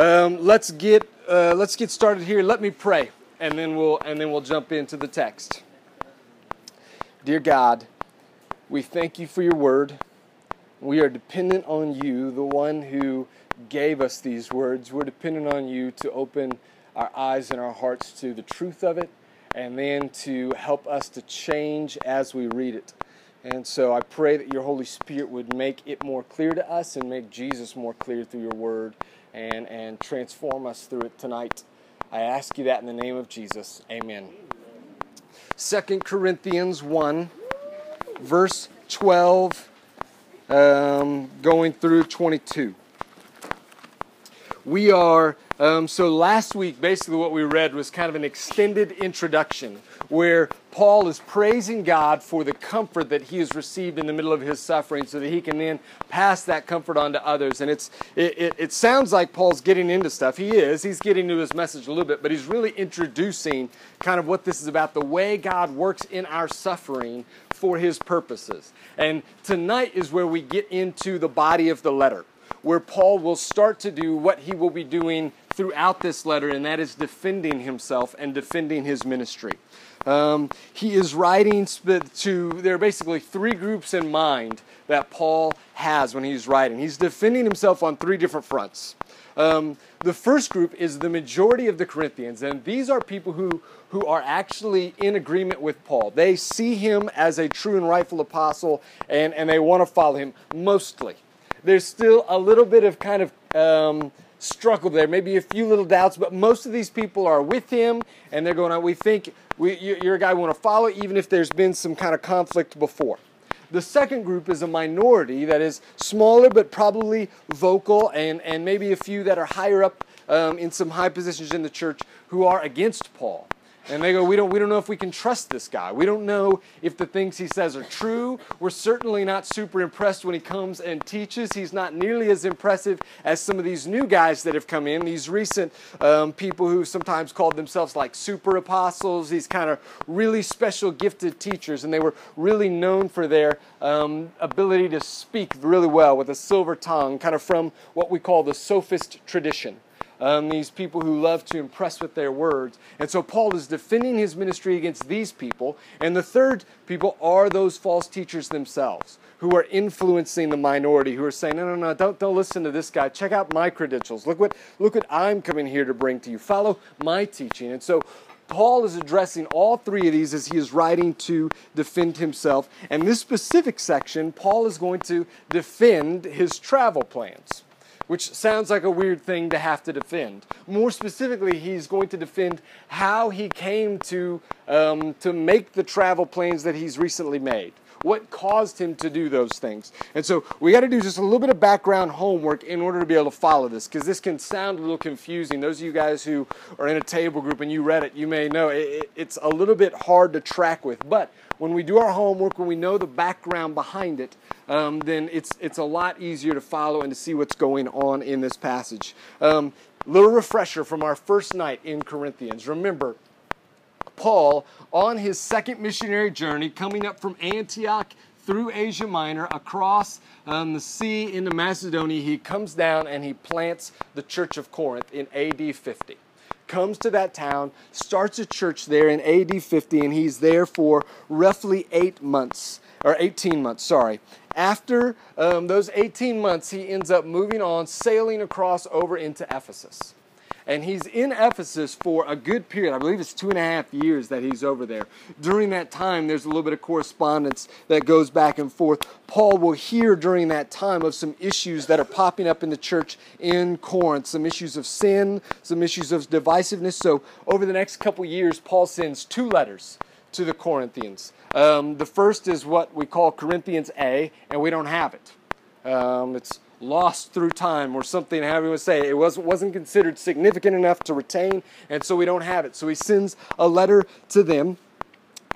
Um, let's get uh, let's get started here. Let me pray, and then we'll and then we'll jump into the text. Dear God, we thank you for your word. We are dependent on you, the one who gave us these words. We're dependent on you to open our eyes and our hearts to the truth of it, and then to help us to change as we read it. And so I pray that your Holy Spirit would make it more clear to us and make Jesus more clear through your word and, and transform us through it tonight. I ask you that in the name of Jesus. Amen. 2 Corinthians 1, verse 12, um, going through 22. We are, um, so last week, basically what we read was kind of an extended introduction where Paul is praising God for the comfort that he has received in the middle of his suffering so that he can then pass that comfort on to others. And it's, it, it, it sounds like Paul's getting into stuff. He is. He's getting into his message a little bit, but he's really introducing kind of what this is about the way God works in our suffering for his purposes. And tonight is where we get into the body of the letter, where Paul will start to do what he will be doing throughout this letter, and that is defending himself and defending his ministry. Um, he is writing to, there are basically three groups in mind that Paul has when he's writing. He's defending himself on three different fronts. Um, the first group is the majority of the Corinthians, and these are people who, who are actually in agreement with Paul. They see him as a true and rightful apostle, and, and they want to follow him mostly. There's still a little bit of kind of um, struggle there, maybe a few little doubts, but most of these people are with him, and they're going, We think we, you're a guy we want to follow, even if there's been some kind of conflict before. The second group is a minority that is smaller but probably vocal, and, and maybe a few that are higher up um, in some high positions in the church who are against Paul. And they go, we don't, we don't know if we can trust this guy. We don't know if the things he says are true. We're certainly not super impressed when he comes and teaches. He's not nearly as impressive as some of these new guys that have come in, these recent um, people who sometimes called themselves like super apostles, these kind of really special gifted teachers. And they were really known for their um, ability to speak really well with a silver tongue, kind of from what we call the sophist tradition um, these people who love to impress with their words. And so Paul is defending his ministry against these people. And the third people are those false teachers themselves who are influencing the minority, who are saying, no, no, no, don't, don't listen to this guy. Check out my credentials. Look what, look what I'm coming here to bring to you. Follow my teaching. And so Paul is addressing all three of these as he is writing to defend himself. And this specific section, Paul is going to defend his travel plans which sounds like a weird thing to have to defend. More specifically, he's going to defend how he came to, um, to make the travel plans that he's recently made. What caused him to do those things? And so we got to do just a little bit of background homework in order to be able to follow this because this can sound a little confusing. Those of you guys who are in a table group and you read it, you may know it, it's a little bit hard to track with. But when we do our homework, when we know the background behind it, um, then it's, it's a lot easier to follow and to see what's going on in this passage. Um, little refresher from our first night in Corinthians. Remember, Paul, on his second missionary journey, coming up from Antioch through Asia Minor, across um, the sea into Macedonia, he comes down and he plants the church of Corinth in AD 50 comes to that town, starts a church there in AD 50, and he's there for roughly eight months, or 18 months, sorry. After um, those 18 months, he ends up moving on, sailing across over into Ephesus and he's in Ephesus for a good period. I believe it's two and a half years that he's over there. During that time, there's a little bit of correspondence that goes back and forth. Paul will hear during that time of some issues that are popping up in the church in Corinth, some issues of sin, some issues of divisiveness. So, over the next couple years, Paul sends two letters to the Corinthians. Um, the first is what we call Corinthians A, and we don't have it. Um, it's lost through time or something, however you to say it. Wasn't, wasn't considered significant enough to retain, and so we don't have it. So he sends a letter to them.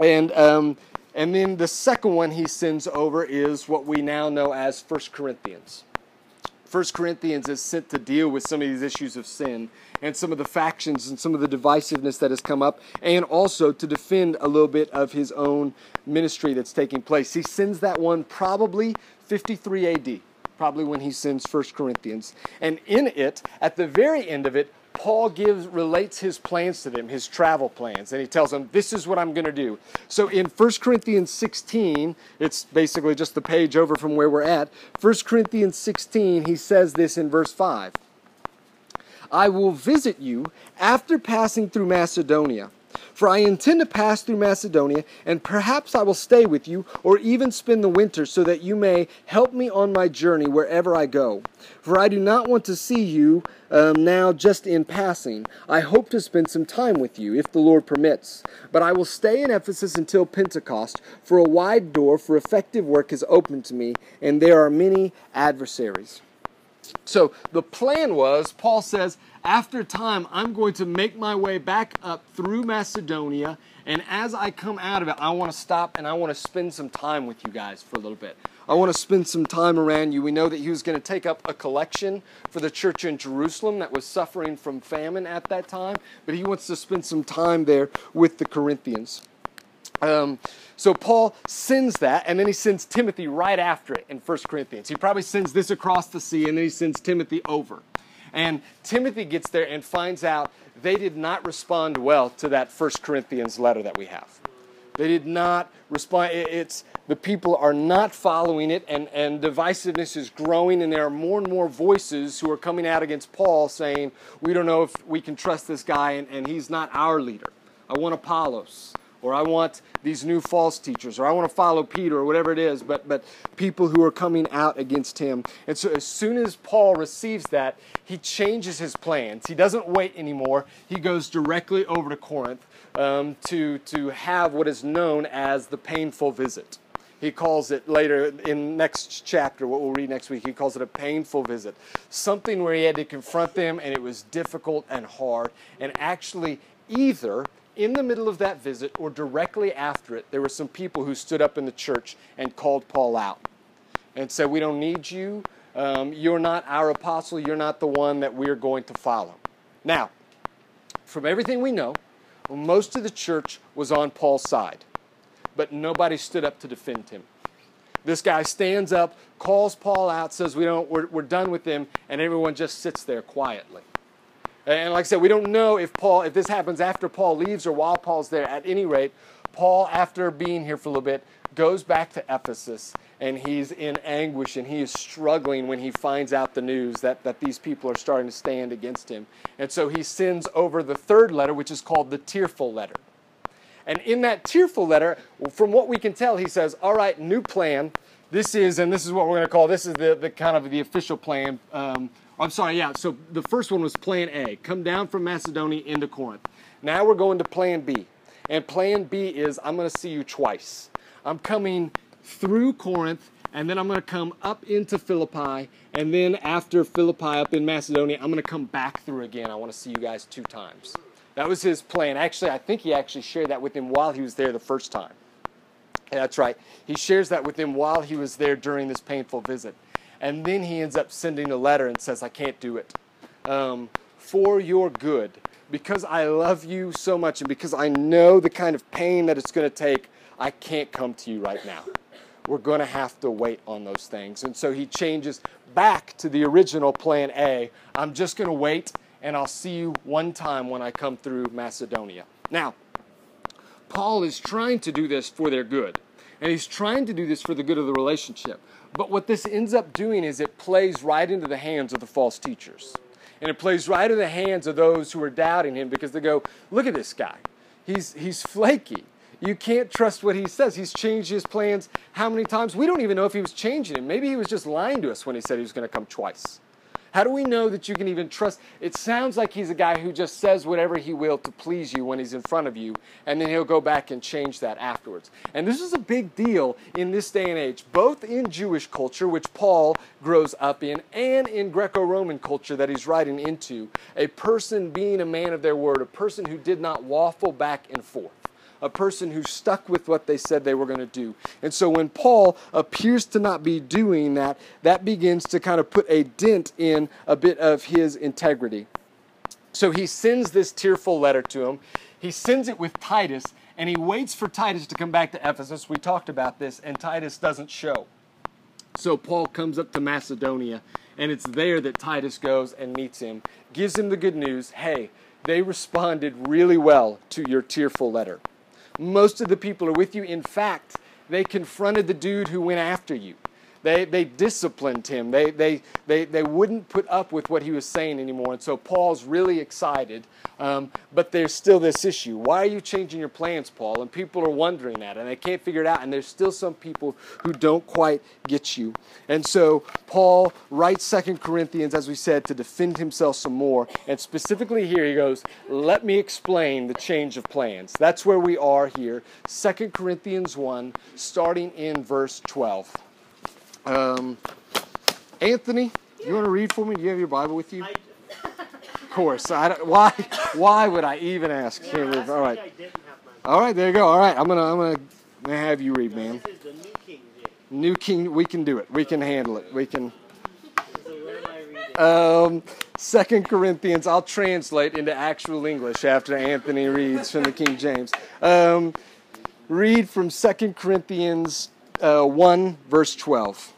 And, um, and then the second one he sends over is what we now know as First Corinthians. First Corinthians is sent to deal with some of these issues of sin and some of the factions and some of the divisiveness that has come up, and also to defend a little bit of his own ministry that's taking place. He sends that one probably 53 AD probably when he sends 1 Corinthians. And in it, at the very end of it, Paul gives relates his plans to them, his travel plans, and he tells them, "This is what I'm going to do." So in 1 Corinthians 16, it's basically just the page over from where we're at. 1 Corinthians 16, he says this in verse 5. I will visit you after passing through Macedonia. For I intend to pass through Macedonia, and perhaps I will stay with you, or even spend the winter, so that you may help me on my journey wherever I go. For I do not want to see you um, now just in passing. I hope to spend some time with you, if the Lord permits. But I will stay in Ephesus until Pentecost, for a wide door for effective work is open to me, and there are many adversaries. So the plan was, Paul says, after time, I'm going to make my way back up through Macedonia. And as I come out of it, I want to stop and I want to spend some time with you guys for a little bit. I want to spend some time around you. We know that he was going to take up a collection for the church in Jerusalem that was suffering from famine at that time, but he wants to spend some time there with the Corinthians. Um, so Paul sends that, and then he sends Timothy right after it in 1 Corinthians. He probably sends this across the sea, and then he sends Timothy over. And Timothy gets there and finds out they did not respond well to that 1 Corinthians letter that we have. They did not respond. It's the people are not following it, and, and divisiveness is growing, and there are more and more voices who are coming out against Paul saying, We don't know if we can trust this guy, and, and he's not our leader. I want Apollos or I want these new false teachers, or I want to follow Peter, or whatever it is, but, but people who are coming out against him. And so as soon as Paul receives that, he changes his plans. He doesn't wait anymore. He goes directly over to Corinth um, to, to have what is known as the painful visit. He calls it later in next chapter, what we'll read next week, he calls it a painful visit. Something where he had to confront them and it was difficult and hard. And actually, either in the middle of that visit or directly after it, there were some people who stood up in the church and called Paul out and said, We don't need you. Um, you're not our apostle. You're not the one that we're going to follow. Now, from everything we know, most of the church was on Paul's side, but nobody stood up to defend him. This guy stands up, calls Paul out, says, we don't, we're, we're done with him, and everyone just sits there quietly. And like I said, we don't know if Paul, if this happens after Paul leaves or while Paul's there. At any rate, Paul, after being here for a little bit, goes back to Ephesus and he's in anguish and he is struggling when he finds out the news that, that these people are starting to stand against him. And so he sends over the third letter, which is called the tearful letter. And in that tearful letter, from what we can tell, he says, All right, new plan. This is, and this is what we're going to call this is the, the kind of the official plan. Um, I'm sorry, yeah. So the first one was plan A come down from Macedonia into Corinth. Now we're going to plan B. And plan B is I'm going to see you twice. I'm coming through Corinth, and then I'm going to come up into Philippi, and then after Philippi up in Macedonia, I'm going to come back through again. I want to see you guys two times. That was his plan. Actually, I think he actually shared that with him while he was there the first time. That's right. He shares that with him while he was there during this painful visit. And then he ends up sending a letter and says, I can't do it. Um, for your good, because I love you so much and because I know the kind of pain that it's going to take, I can't come to you right now. We're going to have to wait on those things. And so he changes back to the original plan A. I'm just going to wait and I'll see you one time when I come through Macedonia. Now, Paul is trying to do this for their good. And he's trying to do this for the good of the relationship. But what this ends up doing is it plays right into the hands of the false teachers. And it plays right into the hands of those who are doubting him because they go, look at this guy. He's, he's flaky. You can't trust what he says. He's changed his plans how many times? We don't even know if he was changing them. Maybe he was just lying to us when he said he was going to come twice. How do we know that you can even trust? It sounds like he's a guy who just says whatever he will to please you when he's in front of you, and then he'll go back and change that afterwards. And this is a big deal in this day and age, both in Jewish culture, which Paul grows up in, and in Greco Roman culture that he's writing into. A person being a man of their word, a person who did not waffle back and forth a person who stuck with what they said they were going to do. And so when Paul appears to not be doing that, that begins to kind of put a dent in a bit of his integrity. So he sends this tearful letter to him. He sends it with Titus, and he waits for Titus to come back to Ephesus. We talked about this, and Titus doesn't show. So Paul comes up to Macedonia, and it's there that Titus goes and meets him, gives him the good news hey, they responded really well to your tearful letter. Most of the people are with you. In fact, they confronted the dude who went after you. They, they disciplined him. They, they, they, they wouldn't put up with what he was saying anymore. And so Paul's really excited. Um, but there's still this issue. Why are you changing your plans, Paul? And people are wondering that, and they can't figure it out. And there's still some people who don't quite get you. And so Paul writes Second Corinthians, as we said, to defend himself some more. And specifically here, he goes, Let me explain the change of plans. That's where we are here. Second Corinthians 1, starting in verse 12. Um, Anthony, you want to read for me? Do you have your Bible with you? of course. I don't, why? Why would I even ask? Yeah, last All right. week I didn't have mine. All right. There you go. All right. I'm gonna. I'm gonna, gonna have you read, So man. This is the New King. New King. We can do it. We can handle it. We can. So where am I reading? Um, Second Corinthians. I'll translate into actual English after Anthony reads from the King James. Um, read from Second Corinthians uh, one, verse twelve.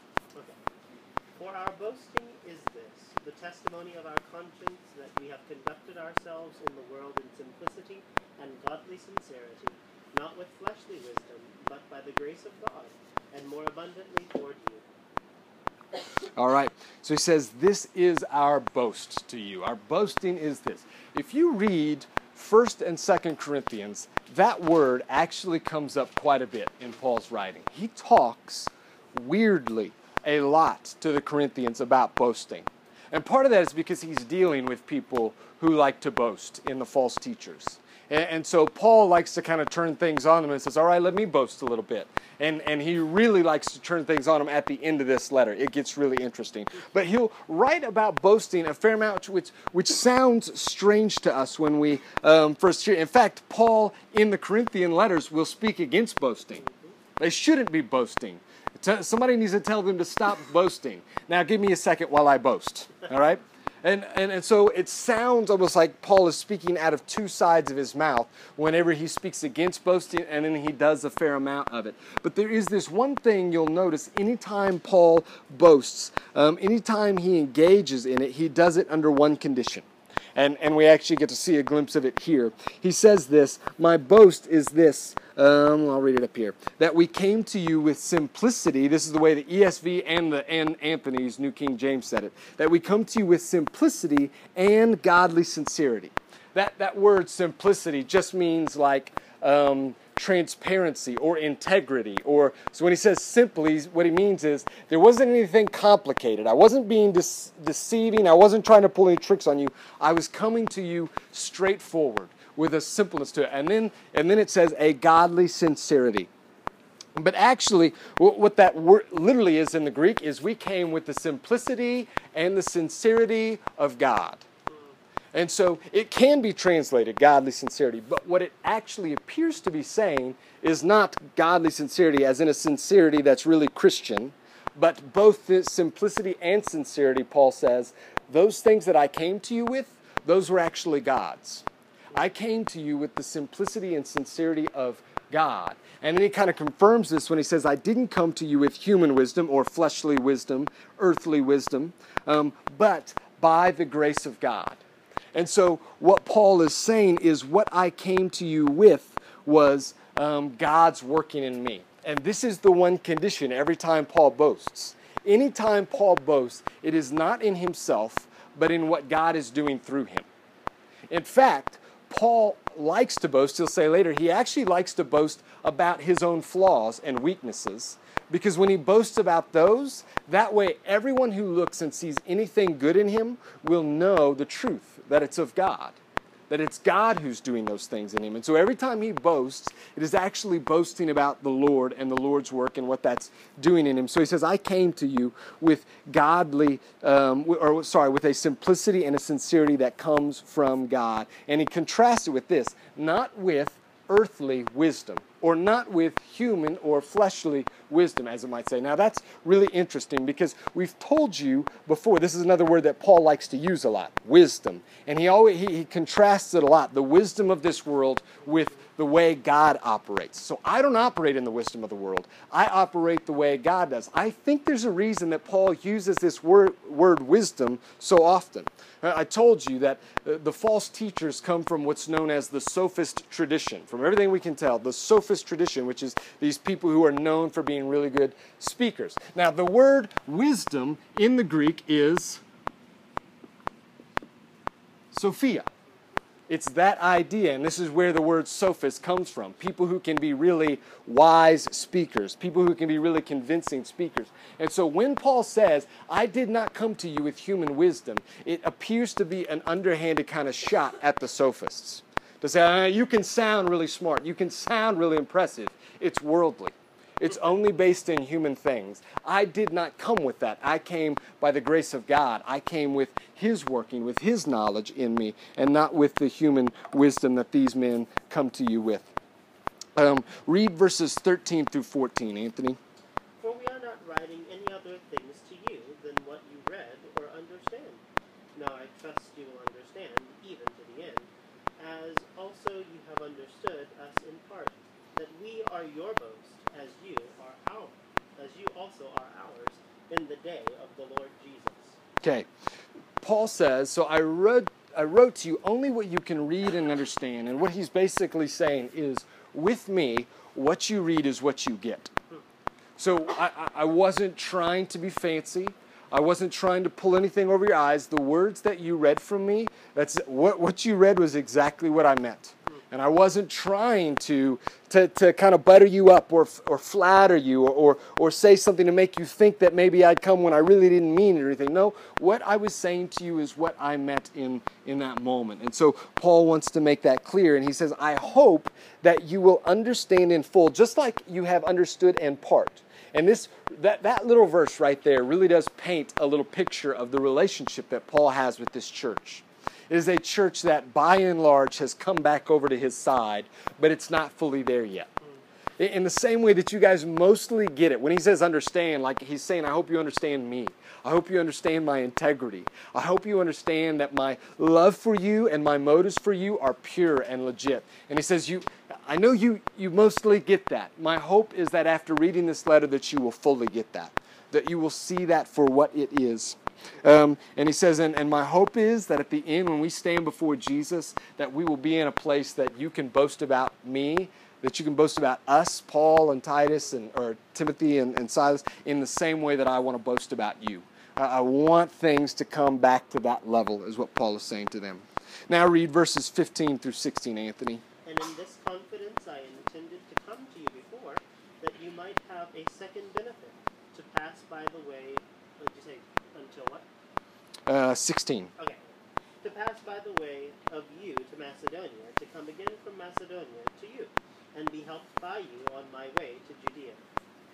For our boasting is this, the testimony of our conscience that we have conducted ourselves in the world in simplicity and godly sincerity, not with fleshly wisdom, but by the grace of God, and more abundantly toward you. All right. So he says, This is our boast to you. Our boasting is this. If you read 1st and 2nd Corinthians, that word actually comes up quite a bit in Paul's writing. He talks weirdly a lot to the Corinthians about boasting. And part of that is because he's dealing with people who like to boast in the false teachers. And, and so Paul likes to kind of turn things on them and says, All right, let me boast a little bit. And, and he really likes to turn things on them at the end of this letter. It gets really interesting. But he'll write about boasting a fair amount, which, which sounds strange to us when we um, first hear. In fact, Paul in the Corinthian letters will speak against boasting. They shouldn't be boasting. Somebody needs to tell them to stop boasting. Now, give me a second while I boast. All right? And, and, and so it sounds almost like Paul is speaking out of two sides of his mouth whenever he speaks against boasting, and then he does a fair amount of it. But there is this one thing you'll notice anytime Paul boasts, um, anytime he engages in it, he does it under one condition and, and we actually get to see a glimpse of it here. He says this My boast is this. Um, I'll read it up here. That we came to you with simplicity. This is the way the ESV and the and Anthony's New King James said it. That we come to you with simplicity and godly sincerity. That that word simplicity just means like um, transparency or integrity. Or so when he says simply, what he means is there wasn't anything complicated. I wasn't being dece- deceiving. I wasn't trying to pull any tricks on you. I was coming to you straightforward with a simpleness to it. And then and then it says a godly sincerity. But actually, what that word literally is in the Greek is we came with the simplicity and the sincerity of God. And so it can be translated godly sincerity, but what it actually appears to be saying is not godly sincerity as in a sincerity that's really Christian, but both the simplicity and sincerity, Paul says, those things that I came to you with, those were actually God's. I came to you with the simplicity and sincerity of God. And then he kind of confirms this when he says, I didn't come to you with human wisdom or fleshly wisdom, earthly wisdom, um, but by the grace of God. And so, what Paul is saying is, what I came to you with was um, God's working in me. And this is the one condition every time Paul boasts. Anytime Paul boasts, it is not in himself, but in what God is doing through him. In fact, Paul likes to boast, he'll say later, he actually likes to boast about his own flaws and weaknesses. Because when he boasts about those, that way everyone who looks and sees anything good in him will know the truth that it's of God, that it's God who's doing those things in him. And so every time he boasts, it is actually boasting about the Lord and the Lord's work and what that's doing in him. So he says, I came to you with godly, um, or sorry, with a simplicity and a sincerity that comes from God. And he contrasts it with this, not with earthly wisdom or not with human or fleshly wisdom, as it might say. Now, that's really interesting because we've told you before, this is another word that Paul likes to use a lot wisdom. And he always he, he contrasts it a lot the wisdom of this world with the way God operates. So I don't operate in the wisdom of the world. I operate the way God does. I think there's a reason that Paul uses this word, word wisdom so often. Uh, I told you that uh, the false teachers come from what's known as the sophist tradition. From everything we can tell, the sophist tradition, which is these people who are known for being really good speakers. Now, the word wisdom in the Greek is Sophia. It's that idea, and this is where the word sophist comes from. People who can be really wise speakers, people who can be really convincing speakers. And so when Paul says, I did not come to you with human wisdom, it appears to be an underhanded kind of shot at the sophists. To say, uh, you can sound really smart, you can sound really impressive. It's worldly. It's only based in human things. I did not come with that. I came by the grace of God. I came with His working, with His knowledge in me, and not with the human wisdom that these men come to you with. Um, read verses 13 through 14, Anthony. For we are not writing any other things to you than what you read or understand. Now I trust you will understand even to the end, as also you have understood us in part, that we are your boast as you are our, as you also are ours in the day of the Lord Jesus. Okay. Paul says, so I wrote, I wrote to you only what you can read and understand. And what he's basically saying is, with me, what you read is what you get. Hmm. So I, I wasn't trying to be fancy. I wasn't trying to pull anything over your eyes. The words that you read from me, that's what, what you read was exactly what I meant. And I wasn't trying to, to, to kind of butter you up or, or flatter you or, or, or say something to make you think that maybe I'd come when I really didn't mean it or anything. No, what I was saying to you is what I meant in, in that moment. And so Paul wants to make that clear. And he says, I hope that you will understand in full, just like you have understood in part. And this that, that little verse right there really does paint a little picture of the relationship that Paul has with this church It is a church that by and large has come back over to his side, but it's not fully there yet. In the same way that you guys mostly get it, when he says understand, like he's saying, I hope you understand me. I hope you understand my integrity. I hope you understand that my love for you and my motives for you are pure and legit. And he says, You I know you you mostly get that. My hope is that after reading this letter that you will fully get that. That you will see that for what it is. Um, and he says, and, and my hope is that at the end, when we stand before Jesus, that we will be in a place that you can boast about me, that you can boast about us, Paul and Titus, and or Timothy and, and Silas, in the same way that I want to boast about you. I, I want things to come back to that level, is what Paul is saying to them. Now read verses 15 through 16, Anthony. And in this I intended to come to you before, that you might have a second benefit, to pass by the way, what did you say, until what? Uh, 16. Okay. To pass by the way of you to Macedonia, to come again from Macedonia to you, and be helped by you on my way to Judea.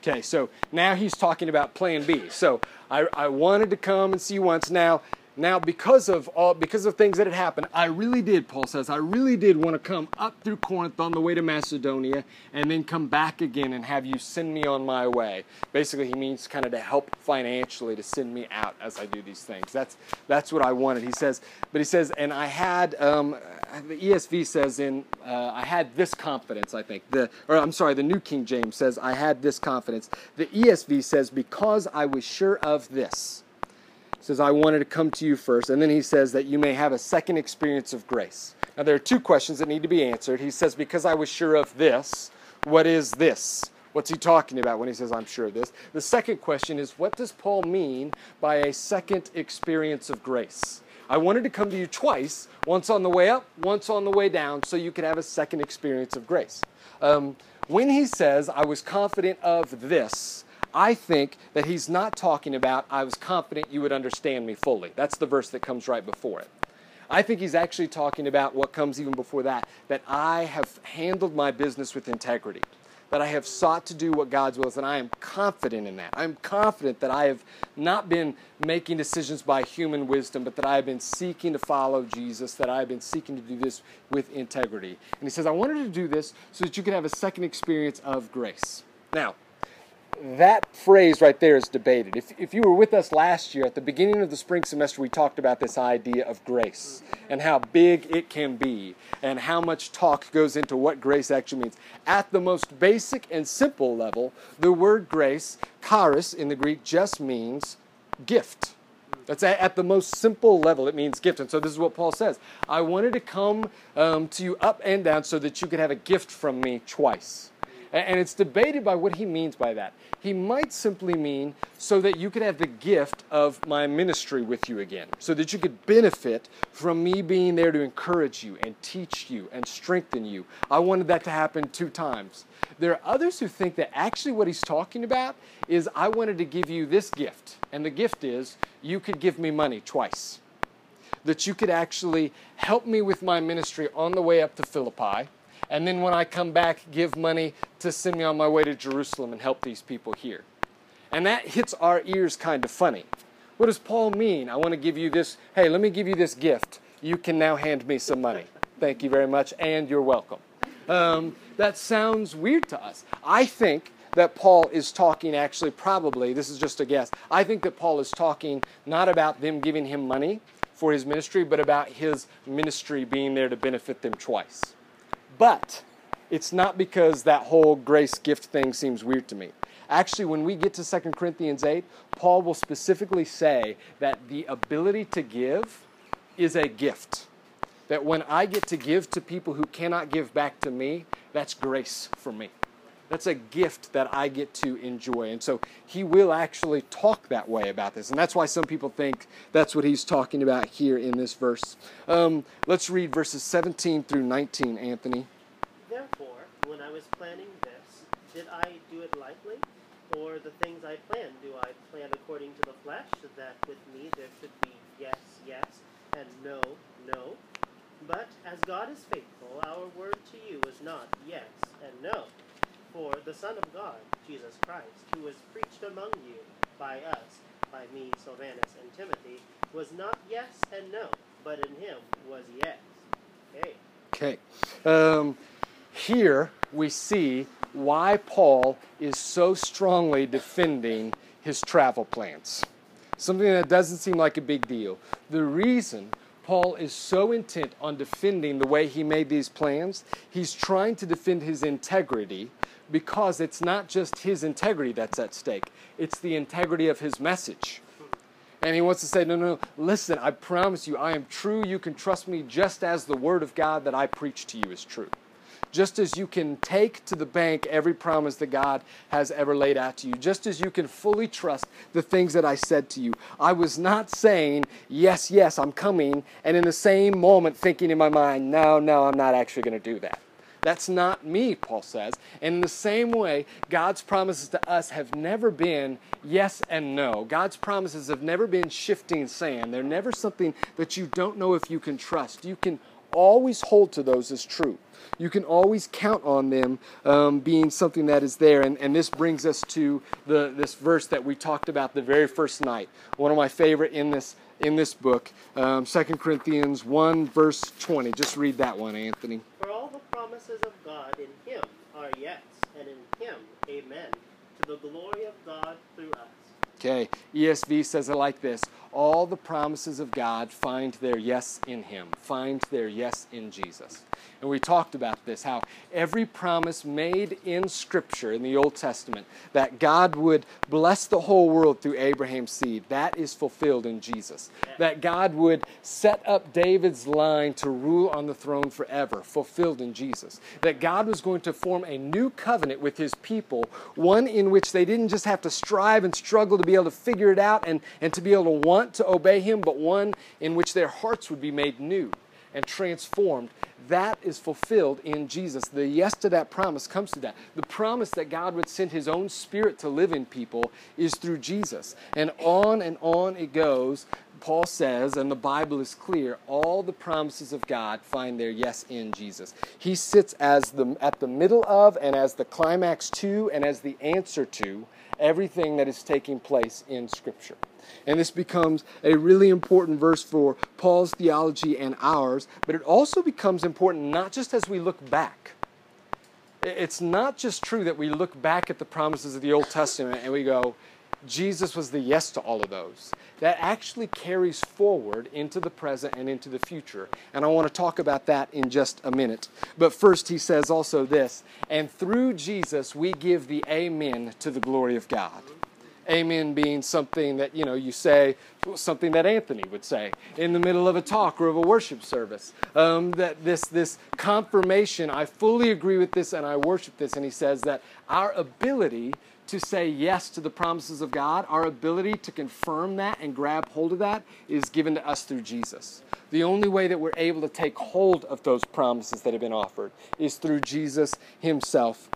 Okay, so now he's talking about plan B. So I, I wanted to come and see you once. Now, now, because of all, because of things that had happened, I really did, Paul says, I really did want to come up through Corinth on the way to Macedonia and then come back again and have you send me on my way. Basically, he means kind of to help financially to send me out as I do these things. That's that's what I wanted. He says, but he says, and I had um, the ESV says in uh, I had this confidence. I think the or I'm sorry, the New King James says I had this confidence. The ESV says because I was sure of this says, I wanted to come to you first. And then he says that you may have a second experience of grace. Now, there are two questions that need to be answered. He says, Because I was sure of this, what is this? What's he talking about when he says, I'm sure of this? The second question is, What does Paul mean by a second experience of grace? I wanted to come to you twice, once on the way up, once on the way down, so you could have a second experience of grace. Um, when he says, I was confident of this, I think that he's not talking about, I was confident you would understand me fully. That's the verse that comes right before it. I think he's actually talking about what comes even before that, that I have handled my business with integrity, that I have sought to do what God's will is, and I am confident in that. I'm confident that I have not been making decisions by human wisdom, but that I have been seeking to follow Jesus, that I have been seeking to do this with integrity. And he says, I wanted to do this so that you could have a second experience of grace. Now, that phrase right there is debated. If, if you were with us last year, at the beginning of the spring semester, we talked about this idea of grace and how big it can be and how much talk goes into what grace actually means. At the most basic and simple level, the word grace, charis in the Greek, just means gift. That's at the most simple level. It means gift. And so this is what Paul says I wanted to come um, to you up and down so that you could have a gift from me twice. And it's debated by what he means by that. He might simply mean so that you could have the gift of my ministry with you again, so that you could benefit from me being there to encourage you and teach you and strengthen you. I wanted that to happen two times. There are others who think that actually what he's talking about is I wanted to give you this gift, and the gift is you could give me money twice. That you could actually help me with my ministry on the way up to Philippi and then when I come back, give money to send me on my way to Jerusalem and help these people here. And that hits our ears kind of funny. What does Paul mean? I want to give you this, hey, let me give you this gift. You can now hand me some money. Thank you very much, and you're welcome. Um, that sounds weird to us. I think that Paul is talking, actually, probably, this is just a guess, I think that Paul is talking not about them giving him money for his ministry, but about his ministry being there to benefit them twice. But it's not because that whole grace gift thing seems weird to me. Actually, when we get to 2 Corinthians 8, Paul will specifically say that the ability to give is a gift. That when I get to give to people who cannot give back to me, that's grace for me. That's a gift that I get to enjoy. And so he will actually talk that way about this. And that's why some people think that's what he's talking about here in this verse. Um, let's read verses 17 through 19, Anthony. Therefore, when I was planning this, did I do it lightly? Or the things I plan, do I plan according to the flesh, that with me there should be yes, yes, and no, no? But as God is faithful, our word to you is not yes and no. For the Son of God, Jesus Christ, who was preached among you by us, by me, Silvanus, and Timothy, was not yes and no, but in him was yes. Okay. Okay. Um, here we see why Paul is so strongly defending his travel plans. Something that doesn't seem like a big deal. The reason Paul is so intent on defending the way he made these plans, he's trying to defend his integrity because it's not just his integrity that's at stake, it's the integrity of his message. And he wants to say, no, no, no, listen, I promise you, I am true. You can trust me just as the word of God that I preach to you is true. Just as you can take to the bank every promise that God has ever laid out to you, just as you can fully trust the things that I said to you. I was not saying, yes, yes, I'm coming, and in the same moment thinking in my mind, no, no, I'm not actually going to do that. That's not me, Paul says. And in the same way, God's promises to us have never been yes and no. God's promises have never been shifting sand. They're never something that you don't know if you can trust. You can always hold to those as true. You can always count on them um, being something that is there. And, and this brings us to the, this verse that we talked about the very first night. One of my favorite in this in this book, um, 2 Corinthians 1, verse 20. Just read that one, Anthony. Promises of God in him are yes, and in him, amen, to the glory of God through us. Okay, ESV says it like this All the promises of God find their yes in him, find their yes in Jesus. And we talked about this how every promise made in Scripture in the Old Testament that God would bless the whole world through Abraham's seed, that is fulfilled in Jesus. That God would set up David's line to rule on the throne forever, fulfilled in Jesus. That God was going to form a new covenant with his people, one in which they didn't just have to strive and struggle to be able to figure it out and, and to be able to want to obey him, but one in which their hearts would be made new and transformed that is fulfilled in Jesus. The yes to that promise comes to that. The promise that God would send His own Spirit to live in people is through Jesus. And on and on it goes Paul says, and the Bible is clear, all the promises of God find their yes in Jesus. He sits as the, at the middle of and as the climax to and as the answer to everything that is taking place in Scripture. And this becomes a really important verse for Paul's theology and ours, but it also becomes important not just as we look back. It's not just true that we look back at the promises of the Old Testament and we go, Jesus was the yes to all of those. That actually carries forward into the present and into the future. And I want to talk about that in just a minute. But first, he says also this and through Jesus, we give the amen to the glory of God. Amen being something that, you know, you say, something that Anthony would say in the middle of a talk or of a worship service. Um, that this, this confirmation, I fully agree with this and I worship this. And he says that our ability to say yes to the promises of God, our ability to confirm that and grab hold of that is given to us through Jesus. The only way that we're able to take hold of those promises that have been offered is through Jesus Himself.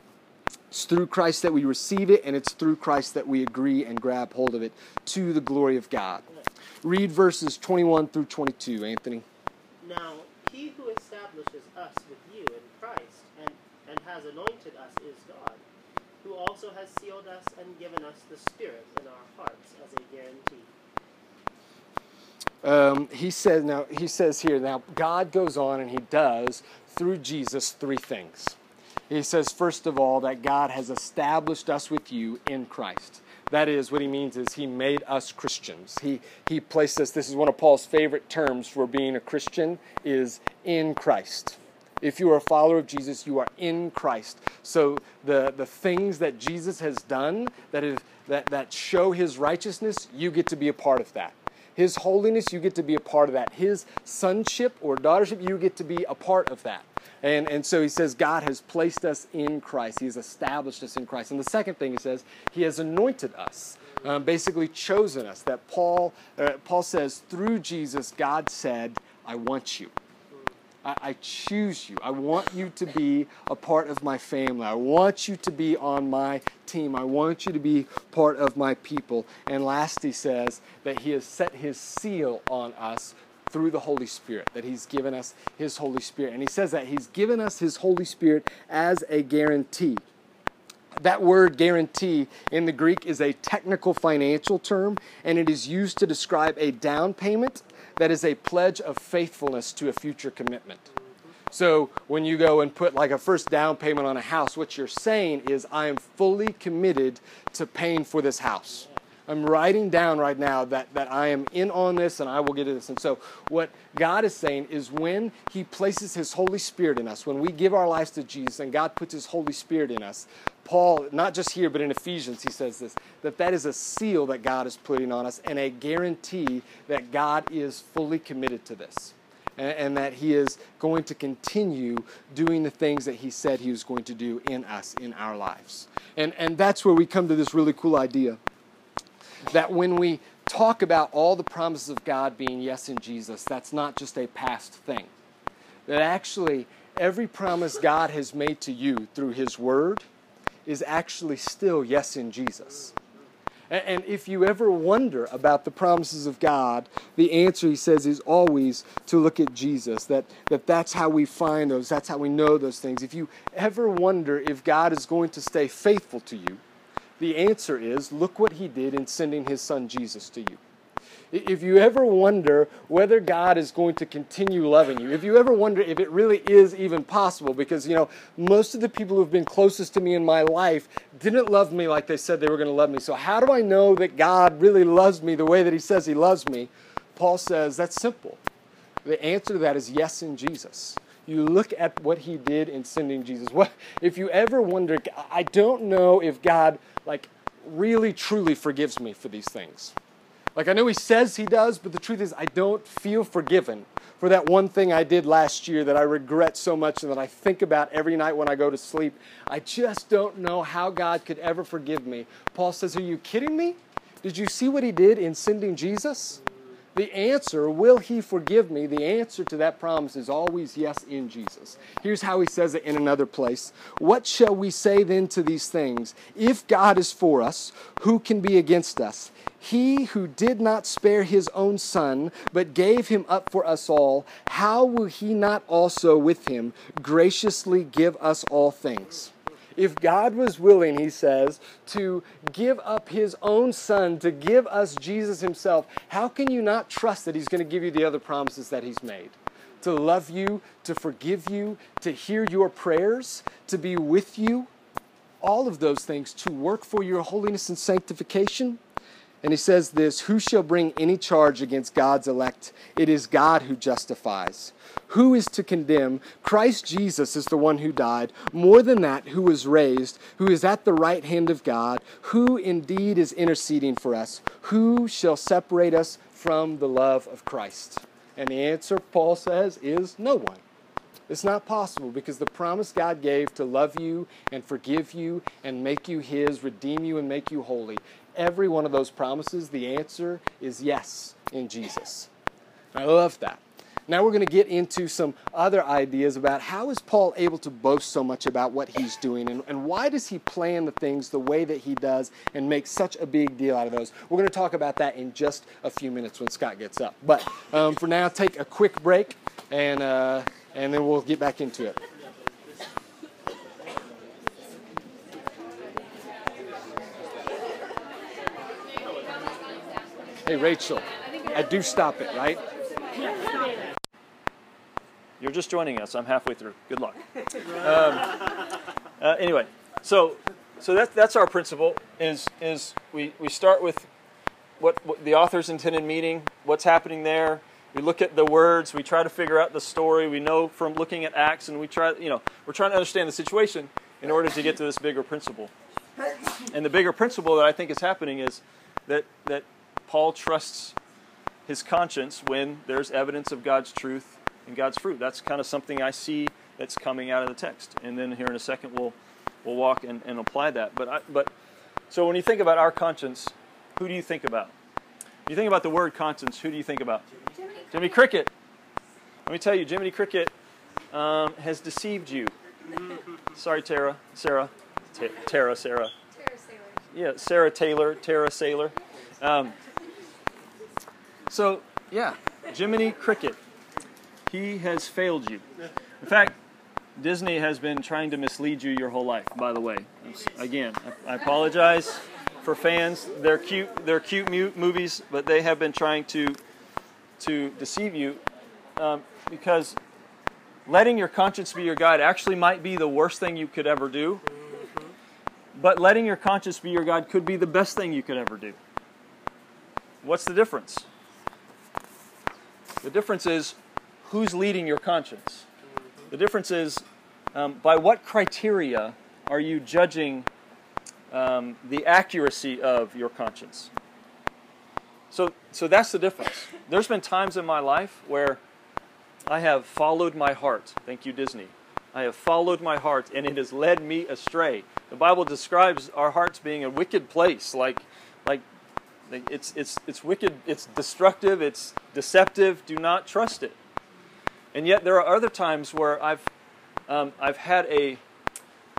It's through Christ that we receive it, and it's through Christ that we agree and grab hold of it to the glory of God. Read verses 21 through 22, Anthony. Now, he who establishes us with you in Christ and, and has anointed us is God, who also has sealed us and given us the Spirit in our hearts as a guarantee. Um, he says now he says here now God goes on and he does through Jesus three things. He says first of all that God has established us with you in Christ. That is what he means is he made us Christians. He he placed us this is one of Paul's favorite terms for being a Christian is in Christ. If you are a follower of Jesus, you are in Christ. So the, the things that Jesus has done that, is, that, that show his righteousness, you get to be a part of that. His holiness, you get to be a part of that. His sonship or daughtership, you get to be a part of that. And, and so he says, God has placed us in Christ. He has established us in Christ. And the second thing he says, He has anointed us, um, basically chosen us. That Paul, uh, Paul says, through Jesus, God said, I want you. I, I choose you. I want you to be a part of my family. I want you to be on my team. I want you to be part of my people. And last, he says that he has set his seal on us through the Holy Spirit, that He's given us His Holy Spirit. And He says that He's given us His Holy Spirit as a guarantee. That word guarantee in the Greek is a technical financial term, and it is used to describe a down payment that is a pledge of faithfulness to a future commitment. So when you go and put like a first down payment on a house, what you're saying is, I am fully committed to paying for this house. I'm writing down right now that, that I am in on this and I will get to this. And so, what God is saying is when He places His Holy Spirit in us, when we give our lives to Jesus and God puts His Holy Spirit in us, Paul, not just here, but in Ephesians, he says this that that is a seal that God is putting on us and a guarantee that God is fully committed to this. And, that he is going to continue doing the things that he said he was going to do in us, in our lives. And, and that's where we come to this really cool idea that when we talk about all the promises of God being yes in Jesus, that's not just a past thing. That actually, every promise God has made to you through His Word is actually still yes in Jesus. And if you ever wonder about the promises of God, the answer, he says, is always to look at Jesus. That, that that's how we find those, that's how we know those things. If you ever wonder if God is going to stay faithful to you, the answer is look what he did in sending his son Jesus to you. If you ever wonder whether God is going to continue loving you, if you ever wonder if it really is even possible, because, you know, most of the people who've been closest to me in my life didn't love me like they said they were going to love me. So, how do I know that God really loves me the way that He says He loves me? Paul says that's simple. The answer to that is yes in Jesus you look at what he did in sending Jesus. What if you ever wonder, I don't know if God like really truly forgives me for these things. Like I know he says he does, but the truth is I don't feel forgiven for that one thing I did last year that I regret so much and that I think about every night when I go to sleep. I just don't know how God could ever forgive me. Paul says, "Are you kidding me? Did you see what he did in sending Jesus?" The answer, will he forgive me? The answer to that promise is always yes in Jesus. Here's how he says it in another place What shall we say then to these things? If God is for us, who can be against us? He who did not spare his own son, but gave him up for us all, how will he not also with him graciously give us all things? If God was willing, he says, to give up his own son, to give us Jesus himself, how can you not trust that he's going to give you the other promises that he's made? To love you, to forgive you, to hear your prayers, to be with you, all of those things, to work for your holiness and sanctification. And he says this Who shall bring any charge against God's elect? It is God who justifies. Who is to condemn? Christ Jesus is the one who died. More than that, who was raised, who is at the right hand of God, who indeed is interceding for us. Who shall separate us from the love of Christ? And the answer, Paul says, is no one. It's not possible because the promise God gave to love you and forgive you and make you His, redeem you and make you holy, every one of those promises, the answer is yes in Jesus. I love that. Now we're going to get into some other ideas about how is Paul able to boast so much about what he's doing and, and why does he plan the things the way that he does and make such a big deal out of those. We're going to talk about that in just a few minutes when Scott gets up. But um, for now, take a quick break and, uh, and then we'll get back into it. Hey, Rachel, I do stop it, right? You're just joining us. I'm halfway through. Good luck. Um, uh, anyway, so so that's that's our principle. Is is we we start with what, what the author's intended meaning, what's happening there. We look at the words. We try to figure out the story. We know from looking at Acts, and we try. You know, we're trying to understand the situation in order to get to this bigger principle. And the bigger principle that I think is happening is that that Paul trusts his conscience when there's evidence of God's truth and God's fruit. That's kind of something I see that's coming out of the text. And then here in a second we'll we'll walk and, and apply that. But I, but so when you think about our conscience, who do you think about? When you think about the word conscience, who do you think about? Jiminy, Jiminy Cricket. Let me tell you, Jiminy Cricket um, has deceived you. Sorry, Tara, Sarah, T- Tara, Sarah. Tara Sailor. Yeah, Sarah Taylor, Tara Sailor. Um, so, yeah, Jiminy Cricket. He has failed you. In fact, Disney has been trying to mislead you your whole life, by the way. Again, I apologize for fans. They're cute, they're cute movies, but they have been trying to, to deceive you um, because letting your conscience be your guide actually might be the worst thing you could ever do. But letting your conscience be your guide could be the best thing you could ever do. What's the difference? The difference is who's leading your conscience. The difference is um, by what criteria are you judging um, the accuracy of your conscience? So, so that's the difference. There's been times in my life where I have followed my heart. Thank you, Disney. I have followed my heart, and it has led me astray. The Bible describes our hearts being a wicked place, like, like it's, it's, it's wicked, it's destructive, it's deceptive. Do not trust it. And yet, there are other times where I've, um, I've had a,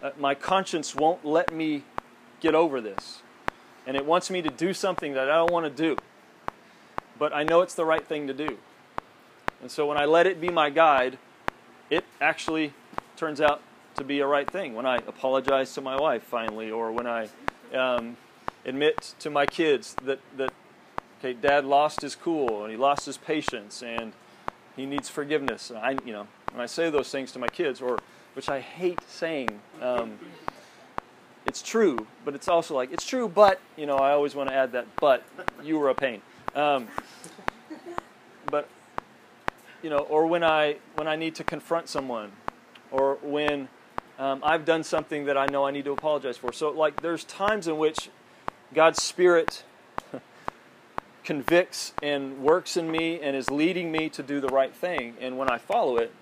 uh, my conscience won't let me get over this. And it wants me to do something that I don't want to do. But I know it's the right thing to do. And so when I let it be my guide, it actually turns out to be a right thing. When I apologize to my wife finally, or when I um, admit to my kids that, that okay, dad lost his cool and he lost his patience and he needs forgiveness. I, you know, when I say those things to my kids, or which I hate saying, um, it's true, but it's also like it's true, but you know, I always want to add that. But you were a pain. Um, but you know, or when I when I need to confront someone, or when um, I've done something that I know I need to apologize for. So like, there's times in which God's Spirit convicts and works in me and is leading me to do the right thing. And when I follow it,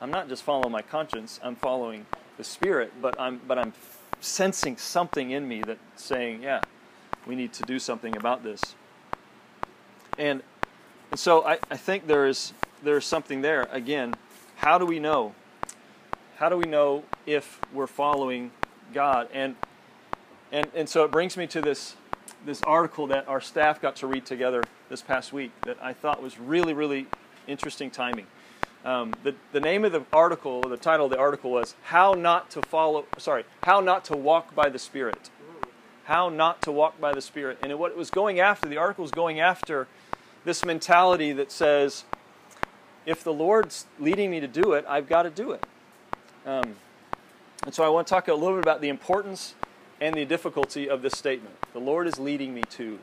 I'm not just following my conscience, I'm following the Spirit, but I'm, but I'm sensing something in me that's saying, yeah, we need to do something about this. And, and so I, I think there is, there is something there. Again, how do we know? How do we know if we're following God? And and, and so it brings me to this, this article that our staff got to read together this past week that I thought was really, really interesting timing. Um, the, the name of the article, the title of the article was How Not to Follow, sorry, How Not to Walk by the Spirit. How Not to Walk by the Spirit. And what it was going after, the article was going after this mentality that says, if the Lord's leading me to do it, I've got to do it. Um, and so I want to talk a little bit about the importance and the difficulty of this statement. The Lord is leading me to.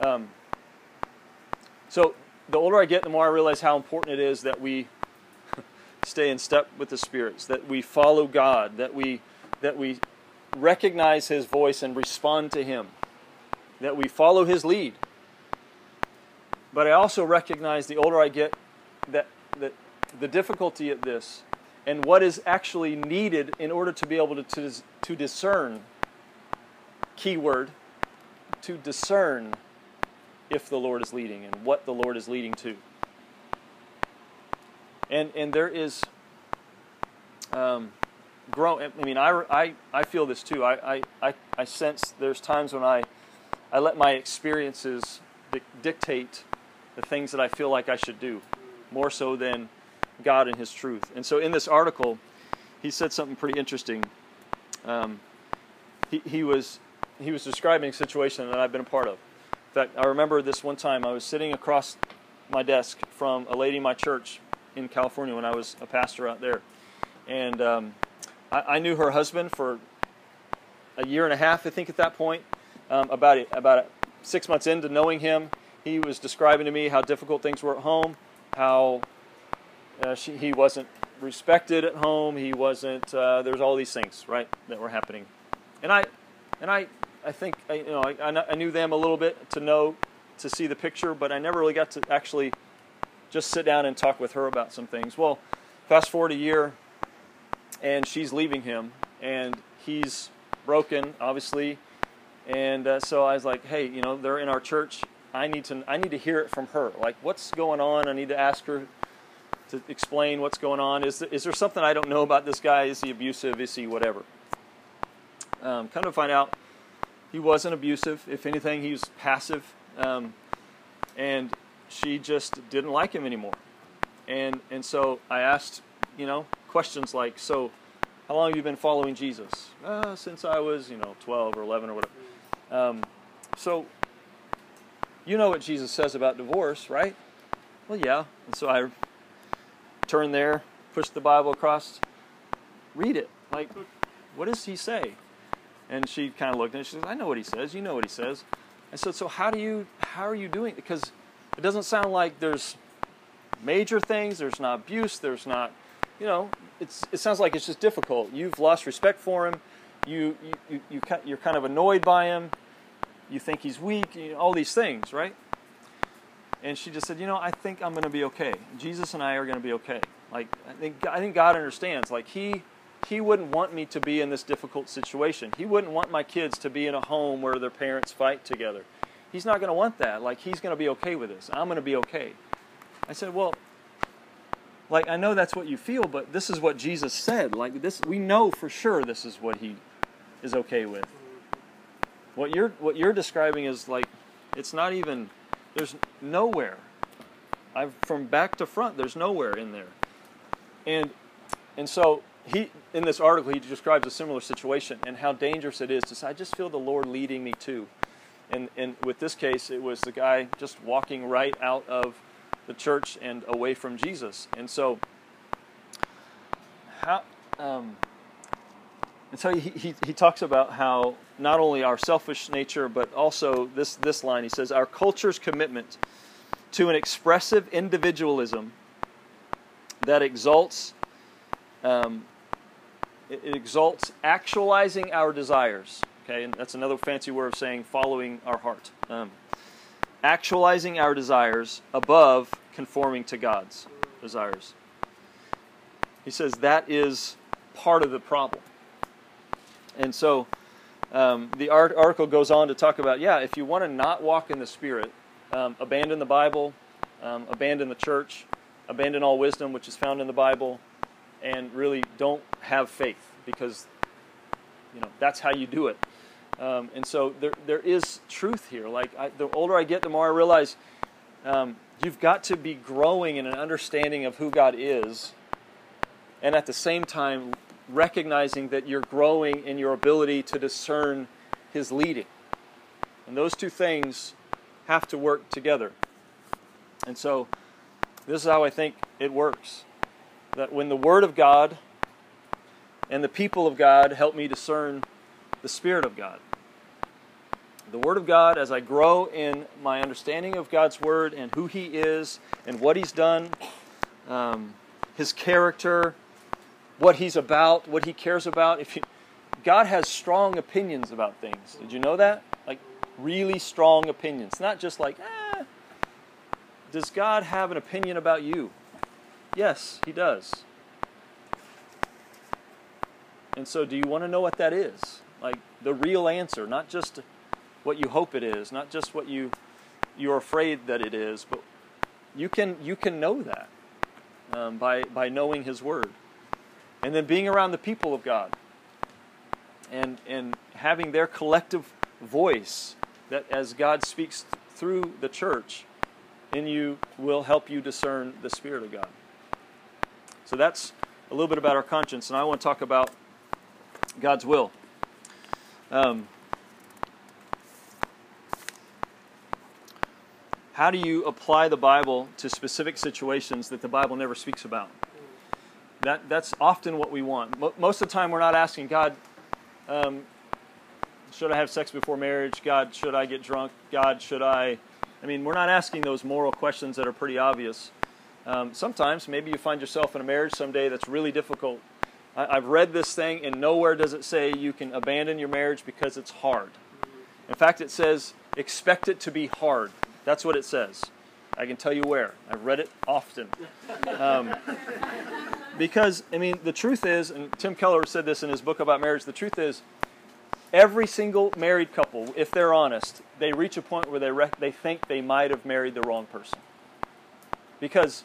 Um, so the older I get, the more I realize how important it is that we stay in step with the spirits, that we follow God, that we that we recognize His voice and respond to Him, that we follow His lead. But I also recognize the older I get that that the difficulty at this and what is actually needed in order to be able to, to, to discern, keyword, to discern if the Lord is leading and what the Lord is leading to. And, and there is, um, grow, I mean, I, I, I feel this too. I, I, I sense there's times when I, I let my experiences dictate the things that I feel like I should do, more so than God and His truth. And so in this article, he said something pretty interesting. Um, he, he, was, he was describing a situation that I've been a part of. In fact, I remember this one time I was sitting across my desk from a lady in my church in California when I was a pastor out there. And um, I, I, knew her husband for a year and a half, I think, at that point. Um, about, about six months into knowing him, he was describing to me how difficult things were at home, how uh, she, he wasn't respected at home. He wasn't. Uh, there was all these things, right, that were happening, and I, and I, I think I, you know I, I knew them a little bit to know to see the picture, but I never really got to actually just sit down and talk with her about some things. Well, fast forward a year, and she's leaving him, and he's broken, obviously, and uh, so I was like, hey, you know, they're in our church. I need to I need to hear it from her. Like, what's going on? I need to ask her to explain what's going on. Is, is there something I don't know about this guy? Is he abusive? Is he whatever? Um, kind of find out he wasn't abusive. If anything, he was passive. Um, and she just didn't like him anymore. And, and so I asked, you know, questions like, so how long have you been following Jesus? Uh, since I was, you know, 12 or 11 or whatever. Um, so you know what Jesus says about divorce, right? Well, yeah. And so I turn there, push the Bible across, read it. Like, what does he say? And she kind of looked and she says, I know what he says. You know what he says. I said, so how do you, how are you doing? Because it doesn't sound like there's major things. There's not abuse. There's not, you know, it's, it sounds like it's just difficult. You've lost respect for him. You, you, you, you you're kind of annoyed by him. You think he's weak. You know, all these things, right? And she just said, "You know, I think I'm going to be okay. Jesus and I are going to be okay. Like I think I think God understands. Like he he wouldn't want me to be in this difficult situation. He wouldn't want my kids to be in a home where their parents fight together. He's not going to want that. Like he's going to be okay with this. I'm going to be okay." I said, "Well, like I know that's what you feel, but this is what Jesus said. Like this we know for sure this is what he is okay with. What you're what you're describing is like it's not even there's nowhere. I've from back to front. There's nowhere in there, and and so he in this article he describes a similar situation and how dangerous it is to say I just feel the Lord leading me to, and and with this case it was the guy just walking right out of the church and away from Jesus, and so how. Um, and so he, he, he talks about how not only our selfish nature, but also this, this line. He says, Our culture's commitment to an expressive individualism that exalts, um, it, it exalts actualizing our desires. Okay, and that's another fancy word of saying following our heart. Um, actualizing our desires above conforming to God's desires. He says that is part of the problem. And so um, the art- article goes on to talk about yeah, if you want to not walk in the Spirit, um, abandon the Bible, um, abandon the church, abandon all wisdom which is found in the Bible, and really don't have faith because you know that's how you do it. Um, and so there, there is truth here. Like I, the older I get, the more I realize um, you've got to be growing in an understanding of who God is, and at the same time recognizing that you're growing in your ability to discern His leading. And those two things have to work together. And so this is how I think it works. That when the Word of God and the people of God help me discern the Spirit of God. The Word of God, as I grow in my understanding of God's Word and who He is and what He's done, um, His character, what He's about, what He cares about. If you, God has strong opinions about things. Did you know that? Like really strong opinions. Not just like, eh. Does God have an opinion about you? Yes, He does. And so, do you want to know what that is? Like the real answer, not just what you hope it is, not just what you you're afraid that it is, but you can you can know that um, by by knowing His Word, and then being around the people of God, and and having their collective voice that as God speaks through the church in you will help you discern the Spirit of God. So that's a little bit about our conscience, and I want to talk about God's will. Um, how do you apply the Bible to specific situations that the Bible never speaks about? That, that's often what we want. Most of the time, we're not asking God, um, should I have sex before marriage? God, should I get drunk? God, should I? I mean, we're not asking those moral questions that are pretty obvious. Um, sometimes, maybe you find yourself in a marriage someday that's really difficult. I, have read this thing, and nowhere does it say you can abandon your marriage because it's hard. In fact, it says, expect it to be hard. That's what it says. I can tell you where. I've read it often. Um, because, I mean, the truth is, and Tim Keller said this in his book about marriage, the truth is, every single married couple, if they're honest, they reach a point where they, they think they might have married the wrong person. Because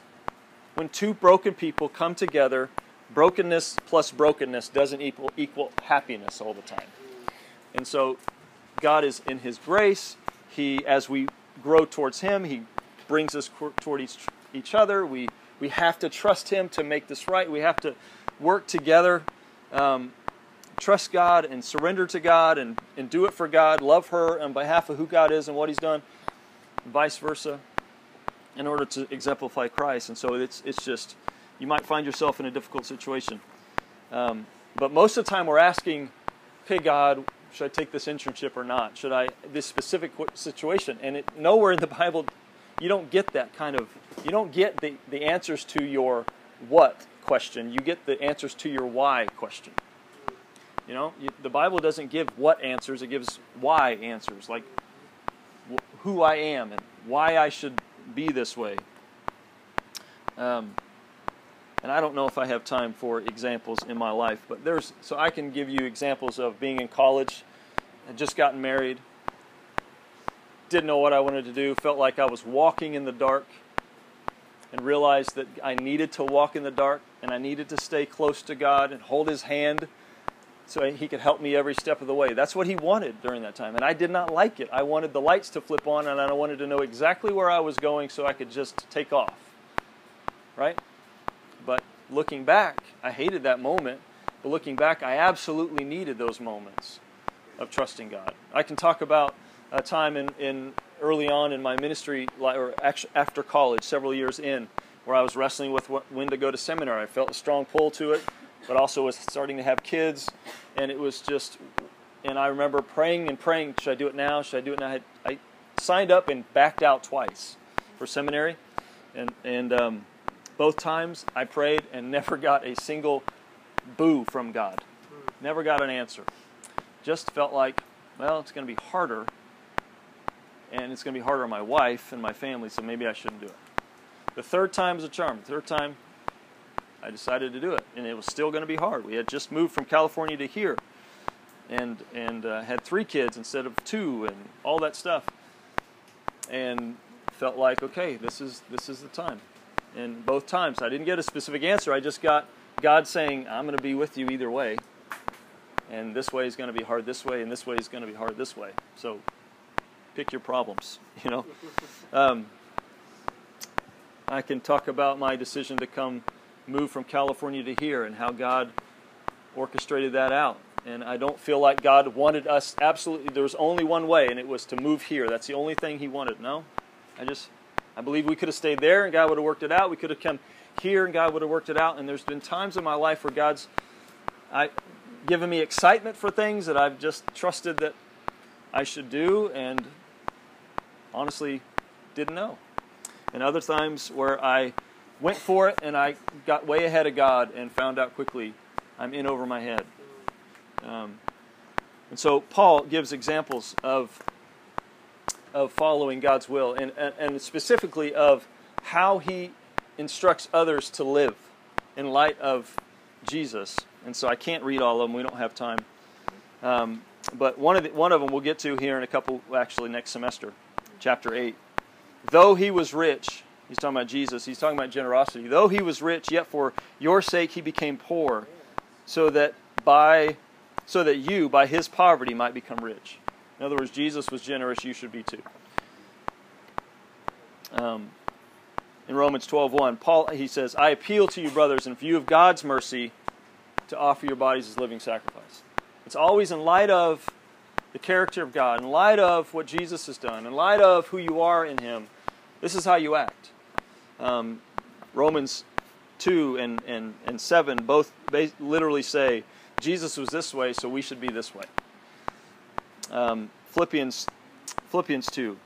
when two broken people come together, brokenness plus brokenness doesn't equal, equal happiness all the time. And so God is in His grace. He, as we grow towards Him, He brings us toward each, each other. We, we have to trust Him to make this right. We have to work together um, trust God and surrender to God and, and do it for God, love her on behalf of who God is and what He's done, vice versa, in order to exemplify Christ. And so it's, it's just, you might find yourself in a difficult situation. Um, but most of the time we're asking, okay, God, should I take this internship or not? Should I, this specific situation? And it, nowhere in the Bible, you don't get that kind of, you don't get the, the answers to your what question. You get the answers to your why question. You know, you, the Bible doesn't give what answers, it gives why answers, like wh- who I am and why I should be this way. Um, and I don't know if I have time for examples in my life, but there's so I can give you examples of being in college, just gotten married, didn't know what I wanted to do, felt like I was walking in the dark, and realized that I needed to walk in the dark and I needed to stay close to God and hold His hand so he could help me every step of the way. That's what he wanted during that time. And I did not like it. I wanted the lights to flip on and I wanted to know exactly where I was going so I could just take off. Right? But looking back, I hated that moment. But looking back, I absolutely needed those moments of trusting God. I can talk about a time in, in early on in my ministry, or after college, several years in, where I was wrestling with when to go to seminary. I felt a strong pull to it but also was starting to have kids, and it was just. And I remember praying and praying, should I do it now? Should I do it now? I, I signed up and backed out twice for seminary, and and um, both times I prayed and never got a single boo from God. Never got an answer. Just felt like, well, it's going to be harder, and it's going to be harder on my wife and my family, so maybe I shouldn't do it. The third time was a charm. The third time, I decided to do it, and it was still going to be hard. We had just moved from California to here, and and uh, had three kids instead of two, and all that stuff, and felt like okay, this is this is the time. And both times, I didn't get a specific answer. I just got God saying, "I'm going to be with you either way." and this way is going to be hard this way, and this way is going to be hard this way. So pick your problems, you know. Um, I can talk about my decision to come move from California to here and how God orchestrated that out. And I don't feel like God wanted us absolutely, there was only one way, and it was to move here. That's the only thing He wanted. No. I just, I believe we could have stayed there and God would have worked it out. We could have come here and God would have worked it out. And there's been times in my life where God's I, given me excitement for things that I've just trusted that I should do and honestly didn't know. And other times where I went for it and I got way ahead of God and found out quickly I'm in over my head. Um, and so Paul gives examples of of following God's will and, and, and specifically of how he instructs others to live in light of Jesus. And so I can't read all of them. We don't have time. Um, but one of the, one of them we'll get to here in a couple, actually next semester, chapter eight. Though he was rich, he's talking about Jesus. He's talking about generosity. Though he was rich, yet for your sake he became poor, so that by so that you by his poverty might become rich. In other words, Jesus was generous. You should be too. Um, in Romans 12:1, Paul he says, "I appeal to you, brothers, in view of God's mercy, to offer your bodies as living sacrifice." It's always in light of the character of God, in light of what Jesus has done, in light of who you are in Him. This is how you act. Um, Romans 2 and, and, and 7 both literally say, Jesus was this way, so we should be this way. Um, Philippians, Philippians 2,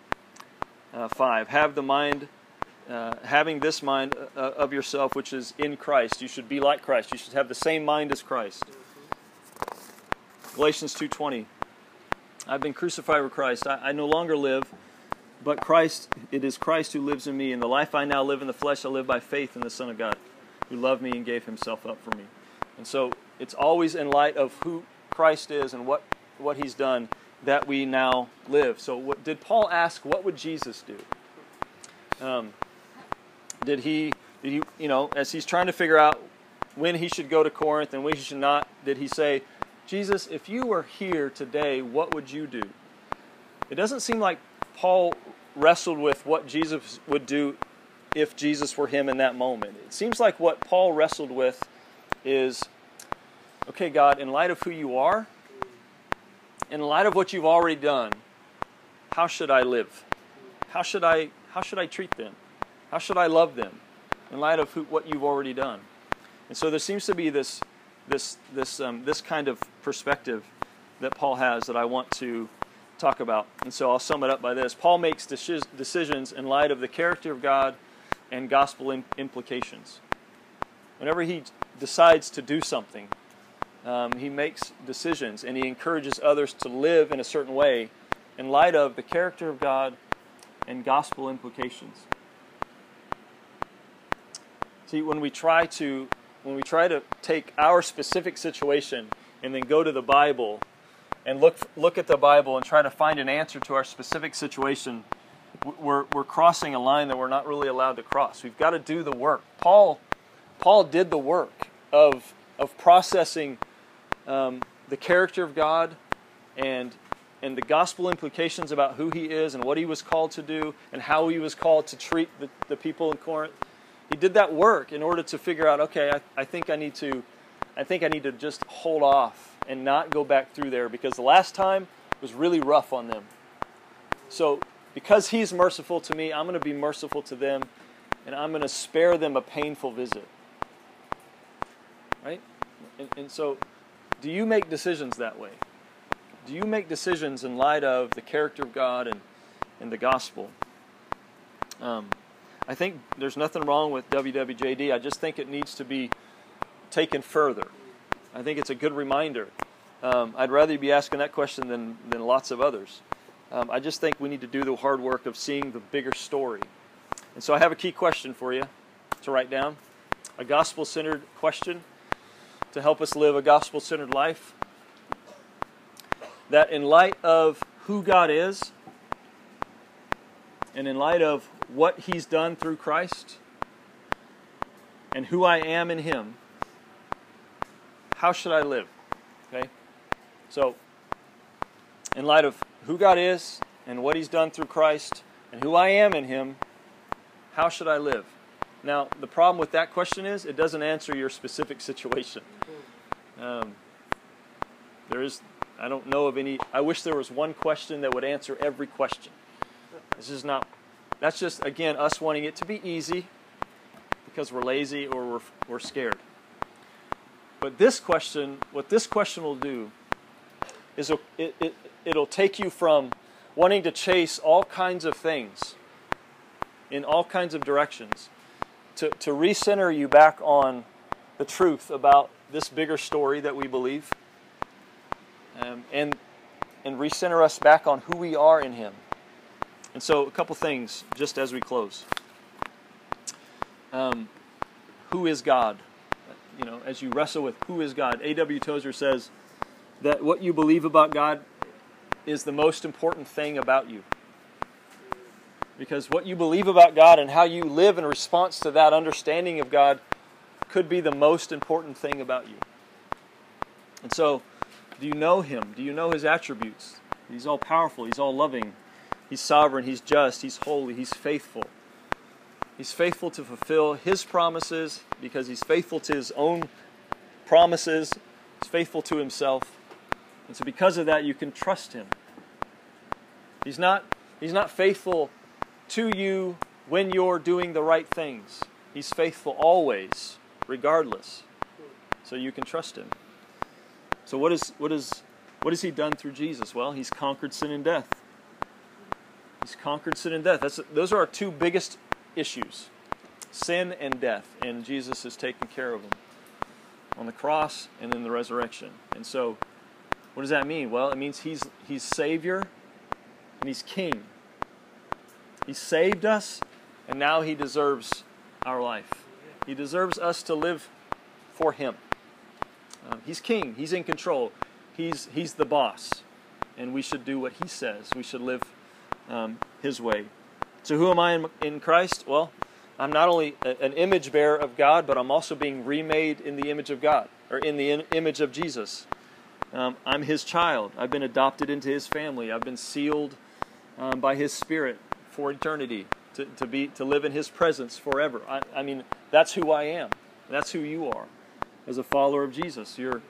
uh, 5. Have the mind, uh, having this mind uh, of yourself, which is in Christ. You should be like Christ. You should have the same mind as Christ. Galatians 2.20. I've been crucified with Christ. I, I no longer live, but Christ, it is Christ who lives in me. And the life I now live in the flesh, I live by faith in the Son of God, who loved me and gave himself up for me. And so it's always in light of who Christ is and what, what he's done that we now live. So, what, did Paul ask, what would Jesus do? Um, did he, did he, you know, as he's trying to figure out when he should go to Corinth and when he should not, did he say, Jesus, if you were here today, what would you do? It doesn't seem like Paul wrestled with what Jesus would do if Jesus were him in that moment. It seems like what Paul wrestled with is okay, God, in light of who you are, in light of what you've already done, how should I live? How should I how should I treat them? How should I love them in light of who, what you've already done? And so there seems to be this this this um, this kind of perspective that Paul has that I want to talk about. And so I'll sum it up by this: Paul makes decisions in light of the character of God and gospel implications. Whenever he decides to do something, um, he makes decisions and he encourages others to live in a certain way in light of the character of God and gospel implications. See, when we try to when we try to take our specific situation and then go to the Bible and look look at the Bible and try to find an answer to our specific situation, we're we're crossing a line that we're not really allowed to cross. We've got to do the work. Paul Paul did the work of of processing um, the character of God and and the gospel implications about who he is and what he was called to do and how he was called to treat the, the people in Corinth. He did that work in order to figure out, okay, I, I think I need to I think I need to just hold off and not go back through there because the last time was really rough on them. So because he's merciful to me, I'm going to be merciful to them and I'm going to spare them a painful visit. Right? And, and so do you make decisions that way? Do you make decisions in light of the character of God and, and the gospel? Um, I think there's nothing wrong with WWJD. I just think it needs to be taken further. I think it's a good reminder. Um, I'd rather be asking that question than, than lots of others. Um, I just think we need to do the hard work of seeing the bigger story. And so I have a key question for you to write down a gospel centered question to help us live a gospel centered life. That in light of who God is, and in light of what He's done through Christ, and who I am in Him, how should I live? Okay? So, in light of who God is and what He's done through Christ and who I am in Him, how should I live? Now, the problem with that question is it doesn't answer your specific situation. Um, there is, I don't know of any, I wish there was one question that would answer every question. This is not, that's just, again, us wanting it to be easy because we're lazy or we're, we're scared. But this question, what this question will do is it, it, it'll take you from wanting to chase all kinds of things in all kinds of directions to, to recenter you back on the truth about this bigger story that we believe um, and, and recenter us back on who we are in Him. And so, a couple things just as we close. Um, who is God? You know, as you wrestle with who is God, A.W. Tozer says that what you believe about God is the most important thing about you. Because what you believe about God and how you live in response to that understanding of God could be the most important thing about you. And so, do you know Him? Do you know His attributes? He's all powerful, He's all loving, He's sovereign, He's just, He's holy, He's faithful. He's faithful to fulfill His promises because He's faithful to His own promises, He's faithful to Himself. And so, because of that, you can trust Him. He's not, he's not faithful to you when you're doing the right things, He's faithful always, regardless. So, you can trust Him. So, what, is, what, is, what has He done through Jesus? Well, He's conquered sin and death. He's conquered sin and death. That's, those are our two biggest issues sin and death. And Jesus has taken care of them on the cross and in the resurrection. And so, what does that mean? Well, it means He's, he's Savior and He's King. He saved us, and now He deserves our life. He deserves us to live for Him. Uh, he's King, He's in control, He's, he's the boss, and we should do what He says. We should live um, His way. So, who am I in, in Christ? Well, I'm not only a, an image bearer of God, but I'm also being remade in the image of God, or in the in, image of Jesus. Um, I'm His child. I've been adopted into His family. I've been sealed um, by His Spirit for eternity to, to be to live in His presence forever. I, I mean, that's who I am. That's who you are as a follower of Jesus. You're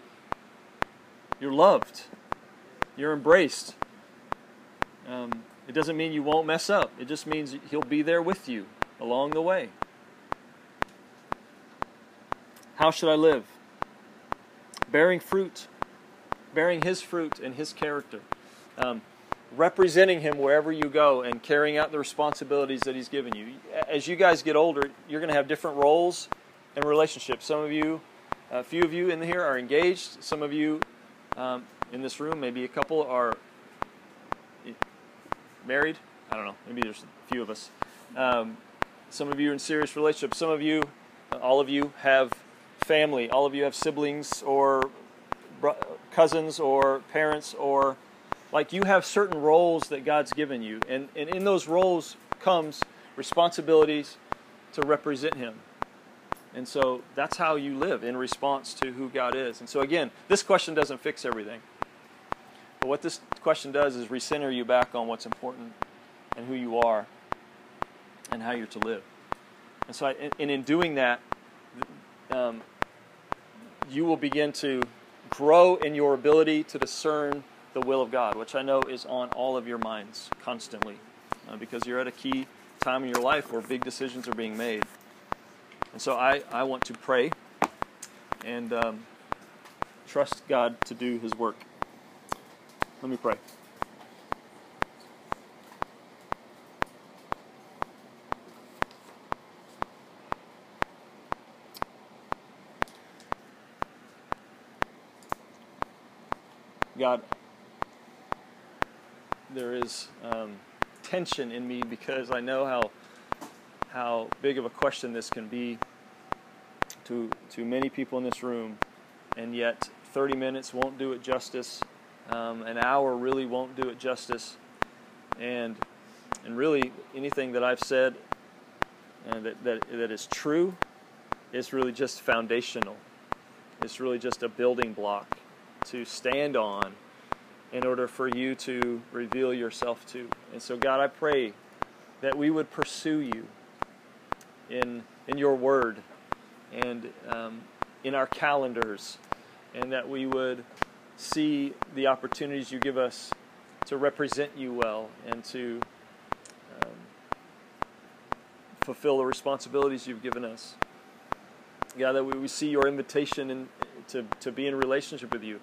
you're loved. You're embraced. Um, it doesn't mean you won't mess up. It just means He'll be there with you along the way. How should I live? Bearing fruit, bearing His fruit and His character, um, representing Him wherever you go, and carrying out the responsibilities that He's given you. As you guys get older, you're going to have different roles and relationships. Some of you, a few of you in here are engaged. Some of you um, in this room, maybe a couple, are married. I don't know. Maybe there's a few of us. Um, some of you are in serious relationships. Some of you, all of you, have family. All of you have siblings or cousins or parents or like you have certain roles that God's given you. And, and in those roles comes responsibilities to represent Him. And so that's how you live in response to who God is. And so, again, this question doesn't fix everything. But what this question does is recenter you back on what's important and who you are and how you're to live. And so, I, and in doing that, um, you will begin to grow in your ability to discern the will of God, which I know is on all of your minds constantly, uh, because you're at a key time in your life where big decisions are being made. And so I, I want to pray and um, trust God to do His work. Let me pray. God, there is um, tension in me because I know how how big of a question this can be to to many people in this room, and yet 30 minutes won't do it justice. Um, an hour really won't do it justice, and and really anything that I've said and uh, that, that that is true is really just foundational. It's really just a building block to stand on in order for you to reveal yourself to. And so, God, I pray that we would pursue you in, in your word and um, in our calendars, and that we would see the opportunities you give us to represent you well and to um, fulfill the responsibilities you've given us. God, that we, we see your invitation in, to, to be in relationship with you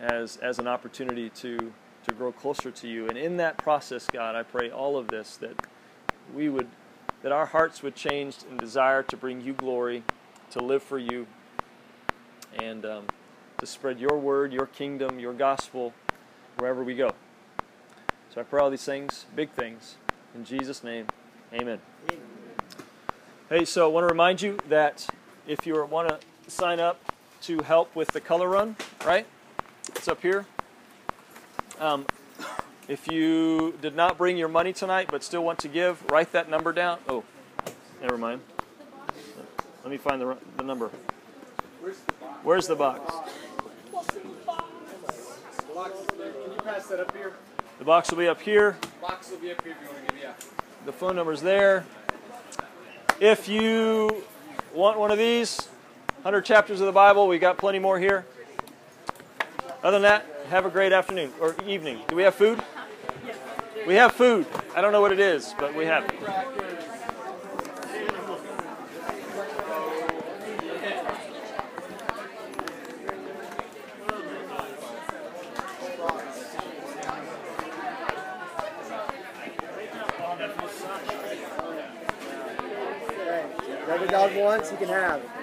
as, as an opportunity to, to grow closer to you. And in that process, God, I pray all of this that we would, that our hearts would change in desire to bring you glory, to live for you, and um, to spread your word, your kingdom, your gospel wherever we go. So I pray all these things, big things, in Jesus' name. Amen. Amen. Hey, so I want to remind you that if you want to sign up to help with the color run, right? It's up here. Um, if you did not bring your money tonight but still want to give, write that number down. Oh, never mind. Let me find the, the number. Where's the box? Can you pass that up here? The box will be up here. Box will be up here if you want to give, yeah. The phone number's there. If you want one of these, 100 chapters of the Bible, we got plenty more here. Other than that, have a great afternoon or evening. Do we have food? We have food. I don't know what it is, but we have it. Whatever dog wants, he can have.